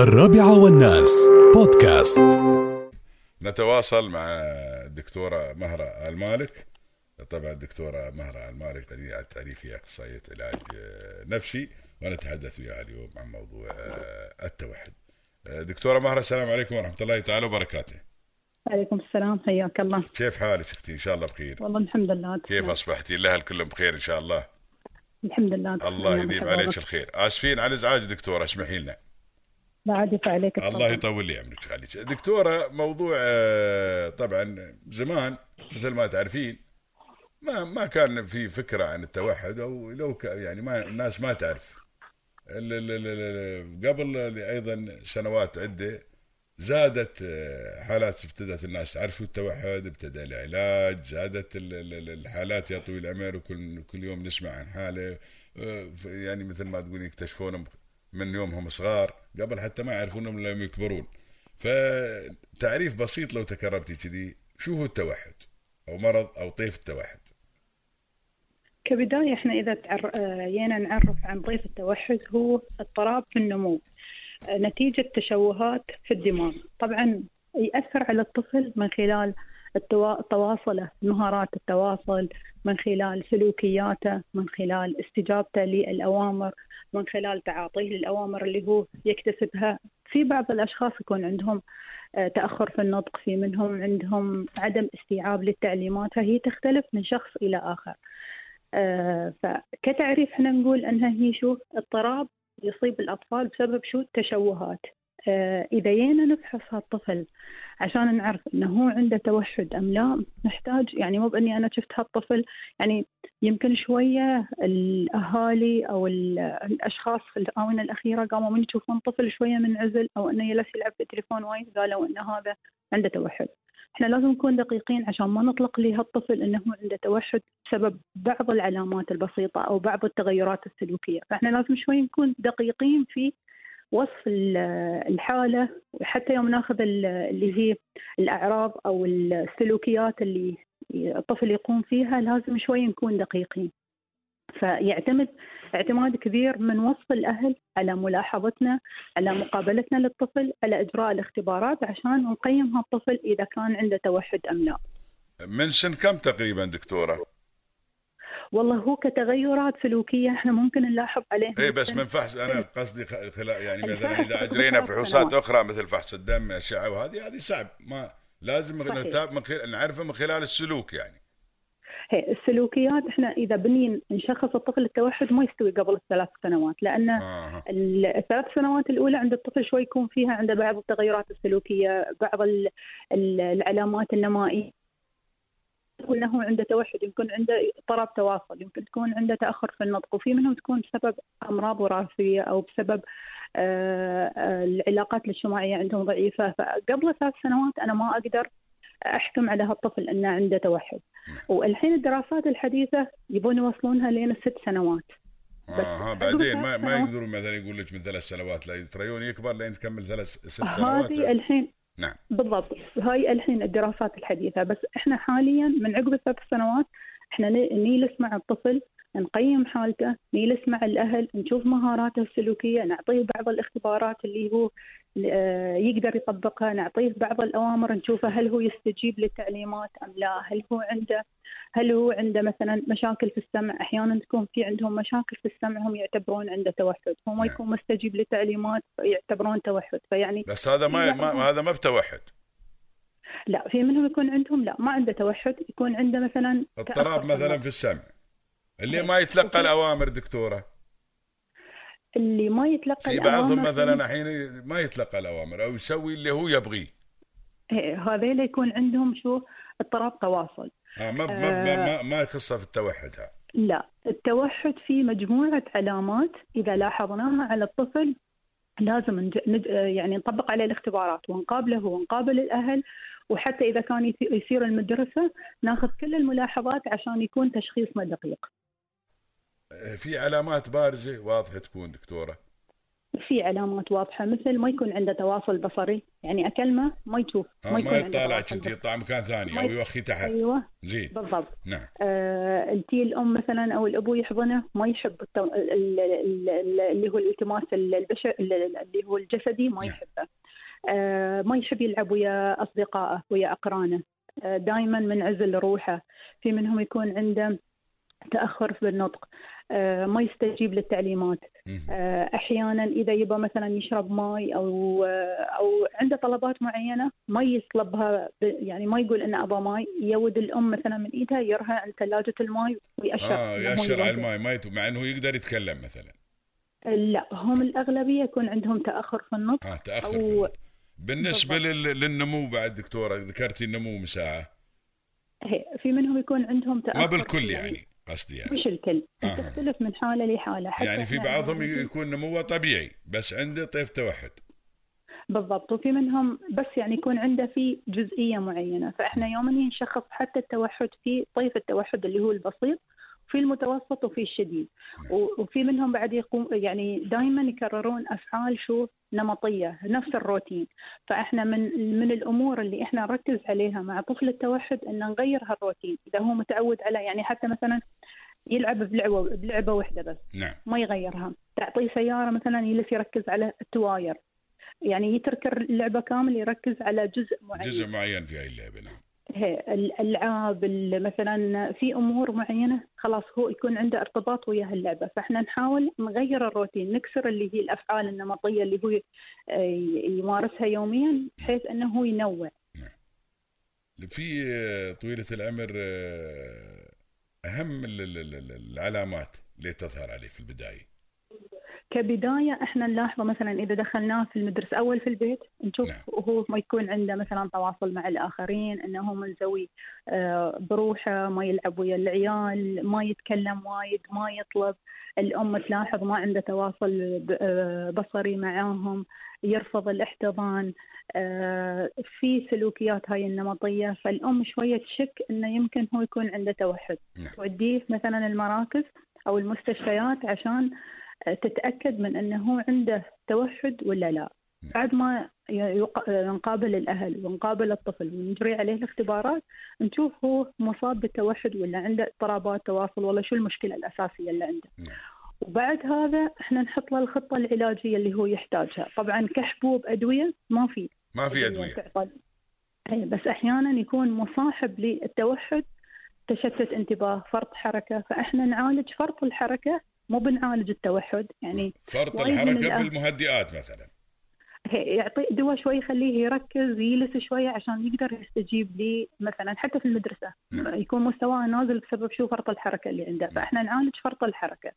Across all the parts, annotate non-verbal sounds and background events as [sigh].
الرابعة والناس. بودكاست. نتواصل مع الدكتورة مهرة المالك طبعا الدكتورة مهرة المالك بديعة تعريفية أخصائية علاج نفسي ونتحدث وياها اليوم عن موضوع التوحد. دكتورة مهرة السلام عليكم ورحمة الله تعالى وبركاته. عليكم السلام حياك الله. كيف حالك أختي؟ إن شاء الله بخير. والله الحمد لله كيف اصبحتي الاهل كلهم بخير إن شاء الله. الحمد لله الله يديم عليك الخير. آسفين على الازعاج دكتورة اسمحي لنا. عاد عليك الله يطول لي عمرك خليك دكتورة موضوع آه، طبعا زمان مثل ما تعرفين ما ما كان في فكرة عن التوحد أو لو يعني ما الناس ما تعرف. قبل أيضا سنوات عدة زادت آه، حالات ابتدت الناس تعرفوا التوحد ابتدى العلاج زادت الحالات يا طويل العمر وكل كل يوم نسمع عن حالة آه، يعني مثل ما تقول يكتشفونهم من يومهم صغار قبل حتى ما يعرفونهم لما يكبرون. فتعريف بسيط لو تكرمتي كذي شو هو التوحد؟ أو مرض أو طيف التوحد؟ كبداية إحنا إذا تعر... آه، جينا نعرف عن طيف التوحد هو اضطراب في النمو نتيجة تشوهات في الدماغ. طبعا يأثر على الطفل من خلال تواصله مهارات التواصل من خلال سلوكياته من خلال استجابته للأوامر من خلال تعاطيه للأوامر اللي هو يكتسبها. في بعض الأشخاص يكون عندهم آه، تأخر في النطق في منهم عندهم عدم استيعاب للتعليمات فهي تختلف من شخص إلى آخر. آه، فكتعريف إحنا نقول انها هي شو؟ اضطراب يصيب الأطفال بسبب شو؟ التشوهات إذا جينا نفحص هالطفل عشان نعرف إنه هو عنده توحد أم لا نحتاج يعني مو بإني أنا شفت هالطفل يعني يمكن شوية الأهالي أو الأشخاص في الآونة الأخيرة قاموا من يشوفون طفل شوية منعزل أو إنه يلس يلعب في التليفون وايد قالوا ان هذا عنده توحد. إحنا لازم نكون دقيقين عشان ما نطلق لهالطفل إنه عنده توحد بسبب بعض العلامات البسيطة أو بعض التغيرات السلوكية، فإحنا لازم شوي نكون دقيقين في وصف الحالة وحتى يوم ناخذ اللي هي الأعراض أو السلوكيات اللي الطفل يقوم فيها لازم شوي نكون دقيقين. فيعتمد اعتماد كبير من وصف الأهل على ملاحظتنا على مقابلتنا للطفل على إجراء الاختبارات عشان نقيم هالطفل إذا كان عنده توحد أم لا. من سن كم تقريبا دكتورة؟ والله هو كتغيرات سلوكية إحنا ممكن نلاحظ عليها اي بس من فحص أنا قصدي خلا يعني مثلا إذا أجرينا فحوصات أخرى مثل فحص الدم اشعه وهذه هذه صعب. ما لازم نعرفه من خلال السلوك يعني. هي السلوكيات إحنا إذا بنين نشخص الطفل التوحد ما يستوي قبل الثلاث سنوات لأن آه. الثلاث سنوات الأولى عند الطفل شوي يكون فيها عنده بعض التغيرات السلوكية بعض العلامات النمائية. قلنا هو عنده توحد يمكن عنده اضطراب تواصل يمكن تكون عنده تأخر في النطق. وفي منهم تكون بسبب أمراض وراثية أو بسبب آه، آه، العلاقات الاجتماعية عندهم ضعيفة. فقبل ثلاث سنوات أنا ما أقدر أحكم على هالطفل إنه عنده توحد. والحين الدراسات الحديثة يبون يوصلونها لين الست سنوات. آه بعدين ما ما يقدرون مثلا يقول لك من ثلاث سنوات لا تريون يكبر لين تكمل ثلاث ست سنوات. هذه الحين نعم. بالضبط. هاي الحين الدراسات الحديثة. بس إحنا حاليا من عقب الثلاث سنوات إحنا نجلس مع الطفل نقيم حالته نجلس مع الأهل نشوف مهاراته السلوكية نعطيه بعض الاختبارات اللي هو آه، يقدر يطبقها نعطيه بعض الأوامر نشوفه هل هو يستجيب للتعليمات أم لا هل هو عنده هل هو عنده مثلا مشاكل في السمع؟ أحيانا تكون في عندهم مشاكل في السمع هم يعتبرون عنده توحد. هو ما يكون مستجيب للتعليمات يعتبرون توحد. فيعني بس هذا ما, ما هذا ما بتوحد. لا في منهم يكون عندهم لا ما عنده توحد. يكون عنده مثلا اضطراب مثلا في السمع. اللي ما يتلقى الأوامر دكتورة. اللي ما يتلقى في بعضهم مثلا الحين ما يتلقى الأوامر أو يسوي اللي هو يبغيه. إيه، هذيل يكون عندهم شو؟ اضطراب تواصل. آه ما ما ما, ما, ما يخصها في التوحد ها. لا التوحد في مجموعة علامات إذا لاحظناها على الطفل لازم نج... نج... يعني نطبق عليه الاختبارات ونقابله ونقابل الأهل وحتى إذا كان يصير المدرسة ناخذ كل الملاحظات عشان يكون تشخيصنا دقيق. في علامات بارزة واضحة تكون دكتورة؟ في علامات واضحة مثل ما يكون عنده تواصل بصري يعني اكلمه ما يشوف آه ما يكون عنده يطالع كنت. يطلع مكان ثاني ما أو يوخي تحت. أيوه زين. بالضبط. نعم. آه التي الأم مثلا أو الأبو يحضنه ما يحب التو... ال- ال- ال- ال- اللي هو الالتماس البشر اللي هو الجسدي ما نعم. يحبه. آه ما يحب يلعب ويا أصدقائه ويا أقرانه. آه دائما منعزل روحه. في منهم يكون عنده تأخر في النطق. ما يستجيب للتعليمات. آه، أحيانا إذا يبغى مثلا يشرب ماي أو آه، أو عنده طلبات معينة ما يطلبها يعني ما يقول انه أبغى ماي يود الأم مثلا من إيدها يرها عند ثلاجه الماي ويأشر آه يأشر على. الماء ما. مع إنه يقدر يتكلم مثلا لا هم الأغلبية يكون عندهم تأخر في النطق آه تأخر في أو النطق. بالنسبة بالضبط. لل... للنمو بعد دكتورة ذكرتي النمو مساعة في منهم يكون عندهم تأخر ما بالكل في- يعني قصدي يعني. مش الكل آه. تختلف من حاله لحاله حتى يعني في بعضهم يكون نموه طبيعي بس عنده طيف توحد بالضبط. وفي منهم بس يعني يكون عنده في جزئية معينة. فإحنا يوميا نشخص حتى التوحد في طيف التوحد اللي هو البسيط في المتوسط وفي الشديد. و- وفي منهم بعد يقوم يعني دائما يكررون أفعال شو؟ نمطية نفس الروتين. فإحنا من من الأمور اللي إحنا نركز عليها مع طفل التوحد إن نغير هالروتين. إذا هو متعود على يعني حتى مثلا يلعب بلعبة بلعبة واحدة بس. نعم. ما يغيرها. تعطيه سيارة مثلا يجلس يركز على التواير. يعني يترك اللعبة كامل يركز على جزء معين. جزء معين في هاي اللعبة نعم. هي الألعاب ال- مثلا في أمور معينة خلاص هو يكون عنده ارتباط ويا اللعبة فإحنا نحاول نغير الروتين نكسر اللي هي الأفعال النمطية اللي هو يمارسها يوميا بحيث أنه هو ينوع. في آه، طويلة العمر آه، أهم ال- ال- ال- ال- العلامات اللي تظهر عليه في البداية. كبداية إحنا نلاحظه مثلا إذا دخلناه في المدرسة أول في البيت نشوف نعم. هو ما يكون عنده مثلا تواصل مع الآخرين إنه هو منزوي آه، بروحه ما يلعب ويا العيال ما يتكلم وايد ما يطلب. الأم تلاحظ ما عنده تواصل آه، بصري معاهم يرفض الاحتضان. في سلوكيات هاي النمطية فالأم شوية تشك إنه يمكن هو يكون عنده توحد نعم. توديه مثلا المراكز أو المستشفيات عشان تتأكد من إنه هو عنده توحد ولا لا نعم. بعد ما نقابل الأهل ونقابل الطفل ونجري عليه الاختبارات نشوف هو مصاب بالتوحد ولا عنده اضطرابات تواصل ولا شو المشكلة الأساسية اللي عنده نعم. وبعد هذا إحنا نحط له الخطة العلاجية اللي هو يحتاجها طبعا كحبوب ادويه ما في ما في أدوية. إيه، بس أحيانا يكون مصاحب للتوحد تشتت انتباه فرط حركة فإحنا نعالج فرط الحركة مو بنعالج التوحد يعني فرط الحركة. بالمهدئات مثلا يعطي دواء شوي يخليه يركز يجلس شوية عشان يقدر يستجيب لي مثلا حتى في المدرسة. نعم. يكون مستواه نازل بسبب شو؟ فرط الحركة اللي عنده. فإحنا نعالج فرط الحركة.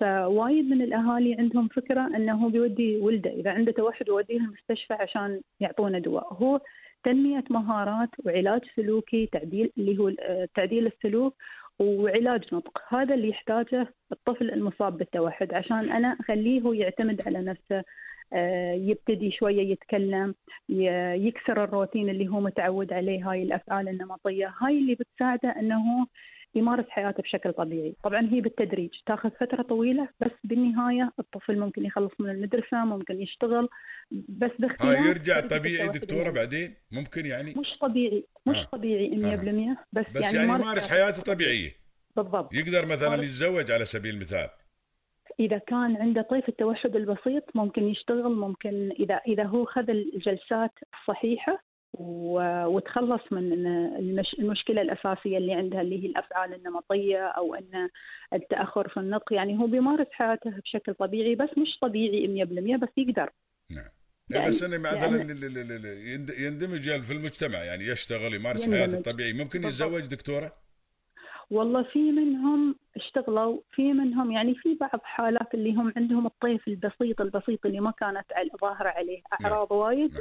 فوايد من الأهالي عندهم فكرة إنه هو بيودي ولده. إذا عنده توحد يوديه المستشفى عشان يعطونه دواء. هو تنمية مهارات وعلاج سلوكي تعديل اللي هو آه، تعديل السلوك وعلاج نطق. هذا اللي يحتاجه الطفل المصاب بالتوحد. عشان أنا أخليه هو يعتمد على نفسه. يبتدي شوية يتكلم يكسر الروتين اللي هو متعود عليه هاي الأفعال النمطية. هاي اللي بتساعده إنه يمارس حياته بشكل طبيعي. طبعا هي بالتدريج تاخذ فترة طويلة بس بالنهاية الطفل ممكن يخلص من المدرسة ممكن يشتغل بس باختيار ها يرجع طبيعي دكتورة بعدين؟ ممكن يعني؟ مش طبيعي مش آه. طبيعي 100% بس, بس يعني يمارس حياته طبيعية. بالضبط. يقدر مثلا يتزوج على سبيل المثال. إذا كان عنده طيف التوحد البسيط ممكن يشتغل ممكن إذا إذا هو خذ الجلسات الصحيحة و- وتخلص من المش... المشكلة الأساسية اللي عندها اللي هي الأفعال النمطية أو إن التأخر في النطق. يعني هو بيمارس حياته بشكل طبيعي بس مش طبيعي 100% بس يقدر. نعم. يعني- بس انه مثلا يعني- يندمج في المجتمع يعني يشتغل يمارس. حياته الطبيعي. ممكن. يتزوج دكتورة؟ والله في منهم اشتغلوا في منهم يعني في بعض حالات اللي هم عندهم الطيف البسيط البسيط اللي ما كانت ظاهرة عليه. أعراض وايد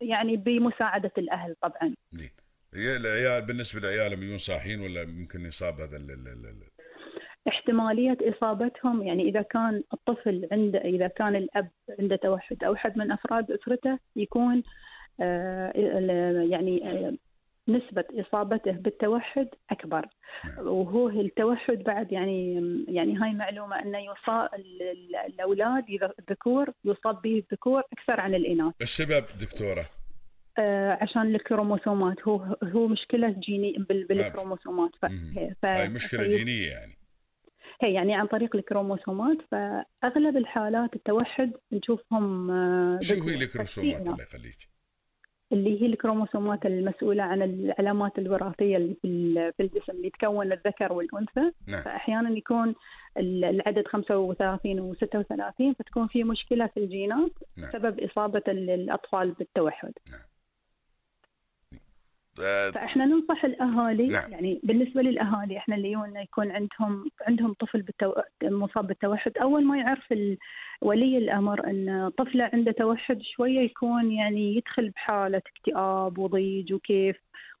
يعني بمساعدة الأهل طبعا. هي العيال بالنسبة للعيال يكونوا صاحيين ولا ممكن يصاب هذا ال- ال- ال- ال- احتمالية إصابتهم يعني إذا كان الطفل عنده إذا كان الأب عنده توحد أو أحد من أفراد أسرته يكون آه، يعني آه، نسبة إصابته بالتوحد أكبر. نعم. وهو التوحد بعد يعني يعني هاي معلومة أنه يصاب الأولاد إذا الذكور يصاب به الذكور أكثر عن الإناث. السبب دكتورة؟ آه عشان الكروموسومات. هو هو مشكلة جيني بال- بالكروموسومات. ف... ف... هاي مشكلة في- جينية يعني. هي يعني عن طريق الكروموسومات. فأغلب الحالات التوحد نشوفهم آه، شو. هي الكروموسومات. الله يخليك؟ اللي هي الكروموسومات المسؤولة عن العلامات الوراثية اللي في ال- في الجسم اللي تكون الذكر والأنثى. نعم. فأحيانا يكون ال- العدد 35 و 36 فتكون في مشكلة في الجينات نعم. سبب إصابة ال- الأطفال بالتوحد. آه، فإحنا ننصح الأهالي نعم. يعني بالنسبة للأهالي إحنا اللي يقولنا يكون عندهم عندهم طفل بالتو... مصاب بالتوحد أول ما يعرف ال... ولي الأمر إن طفله عنده توحد شوية يكون يعني يدخل بحالة اكتئاب وضيج وكيف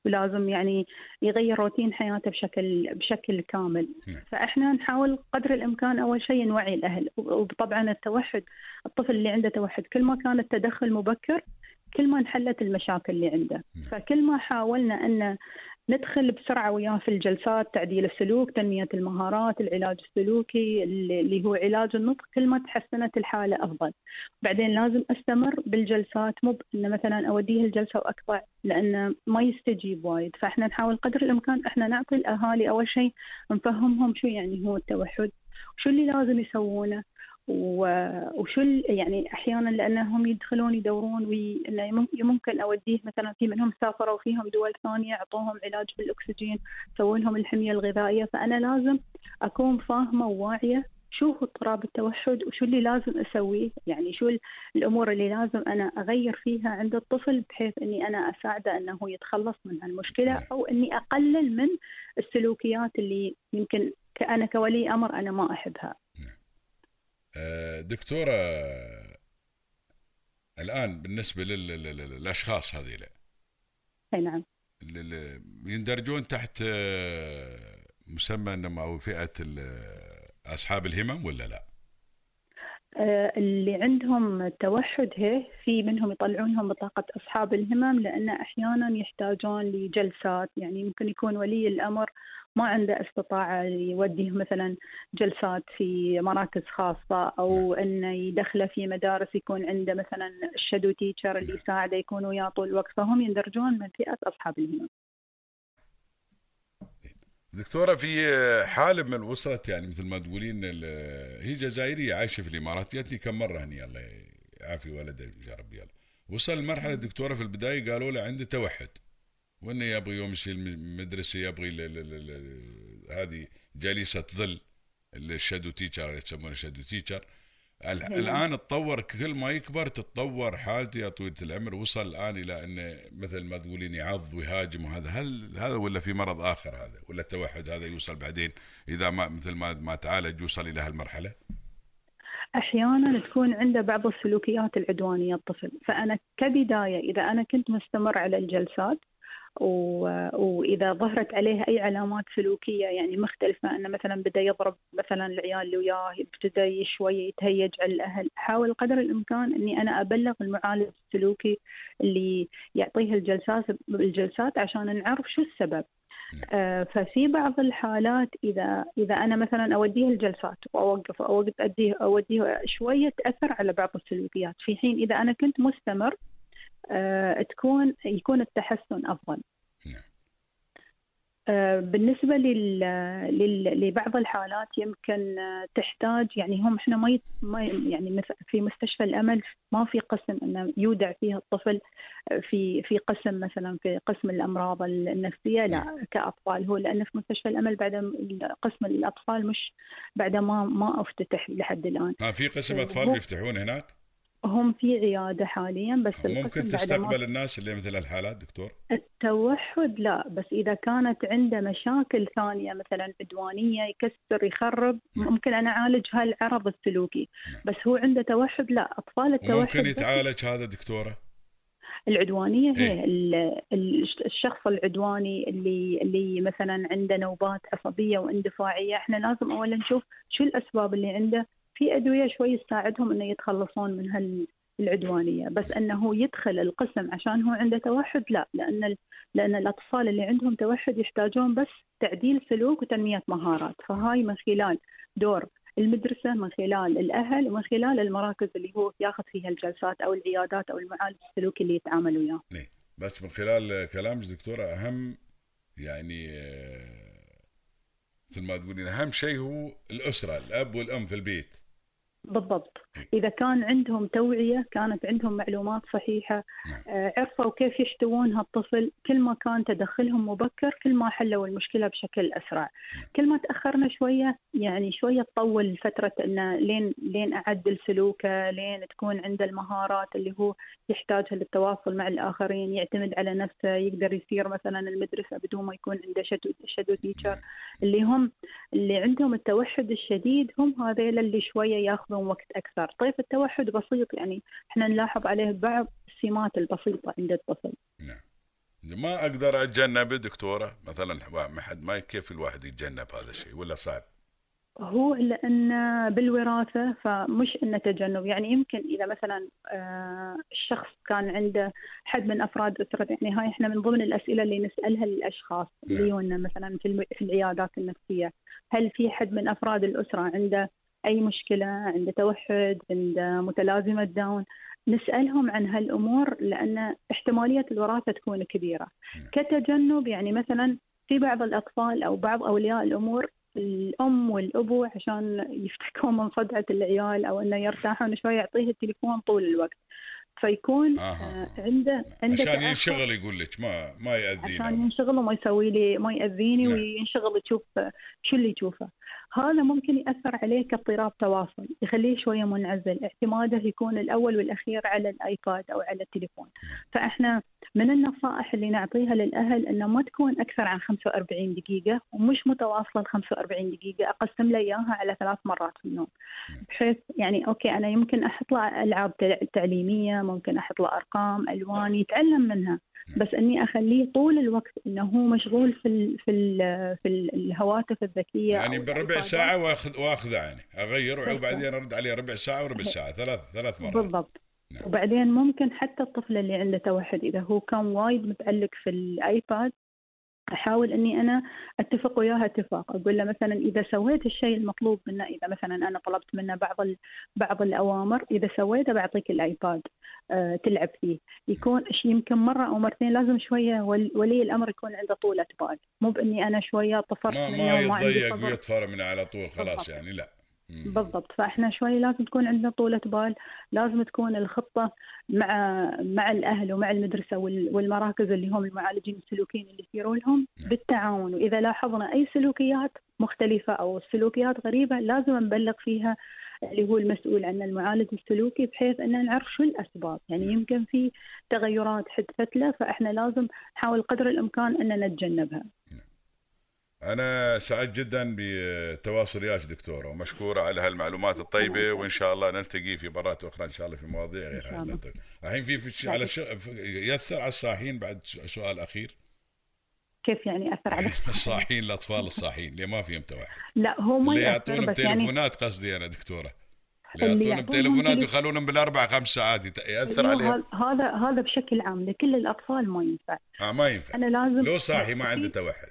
ولازم يعني يغير روتين حياته بشكل بشكل كامل نعم. فإحنا نحاول قدر الإمكان أول شيء نوعي الأهل وطبعا التوحد الطفل اللي عنده توحد كل ما كان التدخل مبكر كل ما انحلت المشاكل اللي عنده. فكل ما حاولنا أن ندخل بسرعة وياه في الجلسات تعديل السلوك تنمية المهارات العلاج السلوكي اللي هو علاج النطق كل ما تحسنت الحالة أفضل. بعدين لازم أستمر بالجلسات مو إن مثلا أوديه الجلسة وأقطع لأنه ما يستجيب وايد. فإحنا نحاول قدر الإمكان إحنا نعطي الأهالي أول شيء نفهمهم شو يعني هو التوحد وشو اللي لازم يسوونه. وشو يعني أحيانا لأنهم يدخلون يدورون وي... ممكن أوديه مثلا في منهم سافروا فيهم دول ثانية أعطوهم علاج بالأكسجين سووا لهم الحمية الغذائية. فأنا لازم أكون فاهمة وواعية شو هو اضطراب التوحد وشو اللي لازم أسويه. يعني شو ال- الأمور اللي لازم أنا أغير فيها عند الطفل بحيث إني أنا أساعده إنه يتخلص من هالمشكلة أو إني أقلل من السلوكيات اللي يمكن أنا كولي أمر أنا ما أحبها. آه، دكتورة الآن بالنسبة لل- لل- لل- للأشخاص هذيلا أي نعم يندرجون تحت آه، مسمى إنما أو فئة ال- أصحاب الهمم ولا لا؟ آه، اللي عندهم توحد هي في منهم يطلعونهم بطاقة أصحاب الهمم لأن أحيانا يحتاجون لجلسات. يعني ممكن يكون ولي الأمر ما عنده استطاعة يوديه مثلا جلسات في مراكز خاصة أو أنه يدخله في مدارس يكون عنده مثلا الشادو تيتشر اللي يساعده يكون وياه طول الوقت. فهم يندرجون من فئة أصحاب الهمم. دكتورة في حالة من وصلت يعني مثل ما تقولين هي جزائرية عايشة في الإمارات. جتني كم مرة هني؟ الله يعافي ولدها يا رب. يلا. وصل المرحلة الدكتورة في البداية قالوا له عنده توحد. وإنه يبغي يوم يصير المدرسة يبغي هذه جليسة ظل ال shadow teacher يسمونه shadow teacher. الآن تطور كل ما يكبر تتطور حالته يا طويلة العمر. وصل الآن إلى انه مثل ما تقولين يعض ويهاجم وهذا. هل هذا ولا في مرض آخر هذا؟ ولا التوحد هذا يوصل بعدين إذا ما مثل ما ما تعالج يوصل إلى هالمرحلة؟ أحيانا تكون عنده بعض السلوكيات العدوانية الطفل. فأنا كبداية إذا أنا كنت مستمر على الجلسات وإذا ظهرت عليه أي علامات سلوكية يعني مختلفه أنه مثلا بدأ يضرب مثلا العيال اللي وياه ابتدى شوية يتهيج على الأهل. احاول قدر الإمكان إني أنا أبلغ المعالج السلوكي اللي يعطيه الجلسات الجلسات عشان نعرف شو السبب. آه، ففي بعض الحالات إذا إذا أنا مثلا أوديه الجلسات وأوقف أوقف أديه أوديه شوية تأثر على بعض السلوكيات. في حين إذا أنا كنت مستمر تكون يكون التحسن أفضل نعم. آه، بالنسبة لل... لل... لبعض الحالات يمكن آه، تحتاج يعني هم إحنا ما, ي... ما يعني في مستشفى الأمل ما في قسم إنه يودع فيها الطفل آه، في في قسم مثلا في قسم الأمراض النفسية لا كأطفال هو لأن في مستشفى الأمل بعد قسم الأطفال مش بعد ما ما أفتتح لحد الآن ما في قسم أطفال بيفتحون هناك؟ هم في عيادة حاليا بس ممكن تستقبل الناس اللي مثل هالحالات دكتور؟ التوحد لا بس إذا كانت عنده مشاكل ثانية مثلا عدوانية يكسر يخرب نعم. ممكن أنا أعالج هالعرض السلوكي نعم. بس هو عنده توحد لا أطفال التوحد وممكن بس يتعالج هذا دكتورة؟ العدوانية إيه. هي ال- الشخص العدواني اللي اللي مثلا عنده نوبات عصبية واندفاعية إحنا لازم أولا نشوف شو الأسباب اللي عنده في أدوية شوي تساعدهم إنه يتخلصون من هال العدوانيه بس إنه يدخل القسم عشان هو عنده توحد لا. لأن لأن الأطفال اللي عندهم توحد يحتاجون بس تعديل سلوك وتنمية مهارات. فهاي من خلال دور المدرسة من خلال الأهل ومن خلال المراكز اللي هو ياخذ فيها الجلسات أو العيادات أو المعالج السلوكي اللي يتعامل وياه. إيه. بس من خلال كلامك دكتورة أهم يعني آه، مثل ما تقولين أهم شيء هو الأسرة الأب والأم في البيت. بالضبط. إذا كان عندهم توعية كانت عندهم معلومات صحيحة آه، عرفوا كيف يحتوون هالطفل كل ما كان تدخلهم مبكر كل ما حلوا المشكلة بشكل أسرع. كل ما تأخرنا شوية يعني شوية تطول فترة أنه لين لين أعدل سلوكه لين تكون عنده المهارات اللي هو يحتاجها للتواصل مع الآخرين يعتمد على نفسه يقدر يسير مثلا المدرسة بدون ما يكون عنده shadow shadow teacher اللي هم اللي عندهم التوحد الشديد هم هذيل اللي شوية ياخذون وقت أكثر. طيف التوحد بسيط يعني إحنا نلاحظ عليه بعض السمات البسيطة عند الطفل. نعم. ما أقدر أتجنبه دكتورة مثلا ما حد ما كيف الواحد يتجنب هذا الشيء ولا صعب؟ هو لأن بالوراثة فمش إنه تجنب. يعني يمكن إذا مثلا آه، الشخص كان عنده حد من أفراد أسرته يعني هاي إحنا من ضمن الأسئلة اللي نسألها للأشخاص نعم. اللي يجونا مثلا في العيادات النفسية. هل في حد من أفراد الأسرة عنده أي مشكلة عنده توحد عنده متلازمة داون. نسألهم عن هالأمور لأن احتمالية الوراثة تكون كبيرة. كتجنب يعني مثلا في بعض الأطفال أو بعض أولياء الأمور الأم والأبو عشان يفتكون من صدعة العيال أو إنه يرتاحون شوي يعطيه التليفون طول الوقت. فيكون آها. آه عنده عنده عشان ينشغل يقول لك ما ما عشان يأذينا ينشغل وما يسوي لي ما يأذيني نعم. وينشغل يشوف شو اللي يشوفه. هذا ممكن يأثر عليه كاضطراب تواصل يخليه شوية منعزل اعتماده يكون الأول والأخير على الآيباد أو على التليفون. فإحنا من النصائح اللي نعطيها للأهل أنه ما تكون أكثر عن 45 دقيقة ومش متواصلة ال 45 دقيقة أقسم له إياها على ثلاث مرات في اليوم. بحيث يعني أوكي أنا يمكن أحط له ألعاب تع- تعليمية ممكن أحط له أرقام ألوان يتعلم منها. بس إني أخليه طول الوقت إنه هو مشغول في ال في ال في ال- الهواتف الذكية يعني بالربع الآيبادات. ساعة واخذ وأخذ يعني بالضبط. وبعدين أرد عليه ربع ساعة وربع ساعة ثلاث ثلاث مرات بالضبط نعم. وبعدين ممكن حتى الطفل اللي عنده توحد إذا هو كان وايد متعلق في الأيباد أحاول أني أنا أتفق وياه اتفاق أقول له مثلا إذا سويت الشيء المطلوب منه إذا مثلا أنا طلبت منه بعض بعض الأوامر إذا سويته بعطيك الآيباد آه تلعب فيه يكون يمكن مرة أو مرتين لازم شوية ول- ولي الأمر يكون عنده طولة بال مو بأني أنا شوية طفرت ما ما يتضيق من على طول خلاص. يعني لا. بالضبط. فإحنا شوي لازم تكون عندنا طولة بال لازم تكون الخطة مع مع الأهل ومع المدرسة وال- والمراكز اللي هم المعالجين السلوكيين اللي يسيرون لهم نعم. بالتعاون. وإذا لاحظنا أي سلوكيات مختلفة أو سلوكيات غريبة لازم نبلغ فيها اللي هو المسؤول عن المعالج السلوكي بحيث أن نعرف شو الأسباب. يعني يمكن في تغيرات حدثت له فإحنا لازم نحاول قدر الإمكان أن نتجنبها. أنا سعيد جدا بتواصل وياك دكتورة ومشكورة على هالمعلومات الطيبة وإن شاء الله نلتقي في مرات أخرى إن شاء الله في مواضيع غير هذه الله. الحين في في على الش... في- يأثر على الصاحين بعد سؤال أخير؟ كيف يعني أثر على [laughs] الصاحين الأطفال الصاحين اللي ما فيهم توحد لا هو ما اللي يعطونهم بس يعني تليفونات قصدي أنا دكتورة. اللي يعطونهم تليفونات تلي- ويخلونهم بالأربع خمس ساعات لا، عليهم. هذا- هذا بشكل عام لكل الأطفال ما ينفع. آه ما ينفع. أنا لازم لو صاحي ما عنده توحد.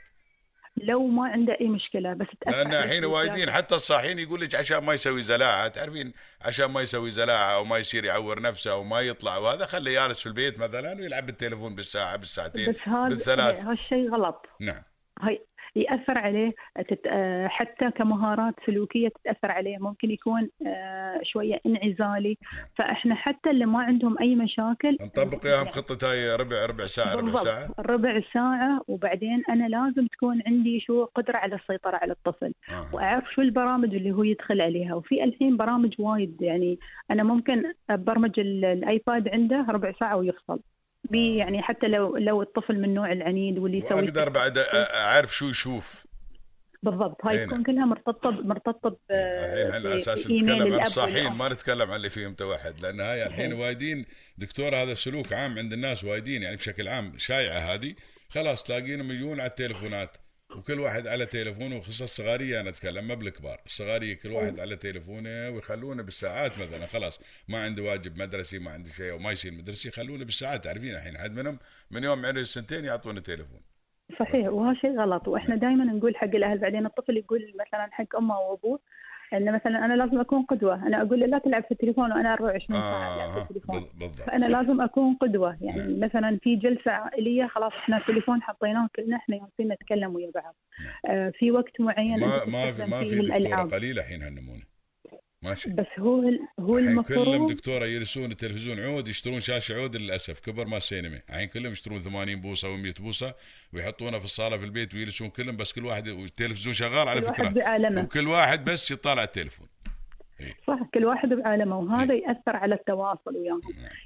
لو ما عنده أي مشكلة بس لأن الحين. وايدين حتى الصاحيين يقول لك عشان ما يسوي زلاعة تعرفين عشان ما يسوي زلاعة أو ما يصير يعور نفسه أو ما يطلع وهذا خليه جالس في البيت مثلا ويلعب بالتليفون بالساعة بالساعتين بس هذا بالثلاث. هالشيء غلط. نعم. هاي يأثر عليه. آه، حتى كمهارات سلوكية تتأثر عليه. ممكن يكون آه، شوية انعزالي. فإحنا حتى اللي ما عندهم أي مشاكل نطبق وياهم خطة هاي ربع ربع ساعة ربع ساعة؟ ربع ساعة. وبعدين أنا لازم تكون عندي شو قدرة على السيطرة على الطفل. آه. وأعرف شو البرامج اللي هو يدخل عليها. وفي الحين برامج وايد. يعني أنا ممكن أبرمج ال- الآيباد عنده ربع ساعة ويفصل. بي يعني حتى لو لو الطفل من النوع العنيد واللي يسوي وأقدر بعد أعرف شو يشوف بالضبط هاي تكون. كلها مرتبطة مرتبطة ب- الحين على أساس نتكلم عن والأم. ما نتكلم عن اللي فيهم توحد لأن هاي الحين. وايدين دكتور هذا السلوك عام عند الناس وايدين يعني بشكل عام شايعة هذه خلاص تلاقينهم يجون على التليفونات وكل واحد على تليفونه وخصوصا الصغاريه أنا أتكلم ما بالكبار. الصغاريه كل واحد على تليفونه ويخلونه بالساعات مثلا خلاص. ما عنده واجب مدرسي ما عنده شيء وما يصير مدرسي يخلونه بالساعات. عارفين الحين حد منهم؟ من يوم عمره سنتين يعطونه تليفون. صحيح وهذا شيء غلط. وإحنا دائما نقول حق الأهل بعدين الطفل يقول مثلا حق أمه وأبوه إن مثلا أنا لازم أكون قدوة. أنا أقول له لا تلعب في التليفون وأنا 24 ساعه العب في آه التليفون. بالضبط. فأنا صح. لازم أكون قدوة. يعني نعم. مثلا في جلسة عائلية خلاص إحنا التليفون حطيناه كلنا إحنا جالسين نتكلم ويا بعض. آه في وقت معين ما ما في ما في دكتورة قليلة الحين هالنمونه ماشي. بس هو ال- هو الحين كلهم المفروض دكتورة يجلسون التلفزيون عود يشترون شاشة عود للأسف كبر ما السينما. الحين كلهم يشترون 80 بوصة و100 بوصة ويحطونها في الصالة في البيت ويجلسون كلهم بس كل واحد والتلفزيون شغال على فكرة. وكل واحد بس يطالع التليفون صح كل واحد بعالمه وهذا يأثر على التواصل وياهم.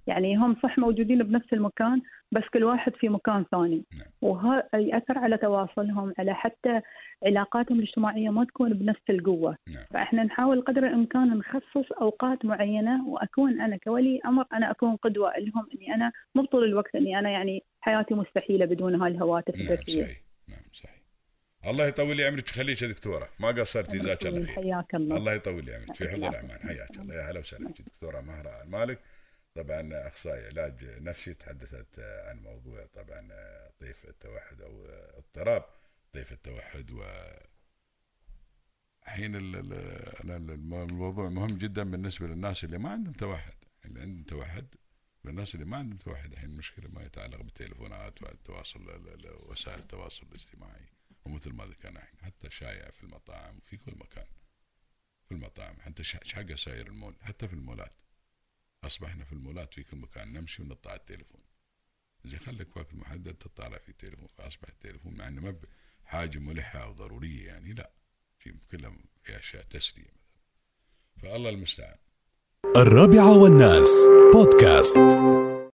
يعني هم صح موجودين بنفس المكان بس كل واحد في مكان ثاني. نعم. وهذا يأثر على تواصلهم على حتى علاقاتهم الاجتماعية ما تكون بنفس القوة. نعم. فإحنا نحاول قدر الإمكان نخصص أوقات معينة وأكون أنا كولي أمر أنا أكون قدوة لهم إني أنا مو طول الوقت إني أنا يعني حياتي مستحيلة بدون هالهواتف نعم الذكيه نعم الله يطول لي عمرك ويخليك يا دكتورة. ما قصرتي جزاك الله خير حياك الله. الله يطول لي عمرك. في حفظ الامان حياك الله. يا هلا وسهلا فيك دكتورة مهرة المالك طبعا اخصائي علاج نفسي تحدثت عن موضوع طبعا طيف التوحد أو اضطراب طيف التوحد و حين ال- ال- أنا الم- الموضوع مهم جدا بالنسبة للناس اللي ما عندهم توحد. اللي عندهم توحد بالناس اللي ما عندهم توحد الحين المشكلة ما يتعلق بالتليفونات والتواصل ال- ال- وسائل التواصل الاجتماعي. ومثل ما ذكرنا الحين حتى شائع في المطاعم وفي كل مكان. في المطاعم حتى حق ساير المول حتى في المولات. أصبحنا في المولات في كل مكان نمشي ونطلع التليفون. زين خليك وقت محدد تطالع في التليفون. فأصبح التليفون مع إنه ما حاجة ملحة أو ضرورية يعني لا. في كلها في أشياء تسلية مثلا. فالله المستعان. الرابعة والناس بودكاست.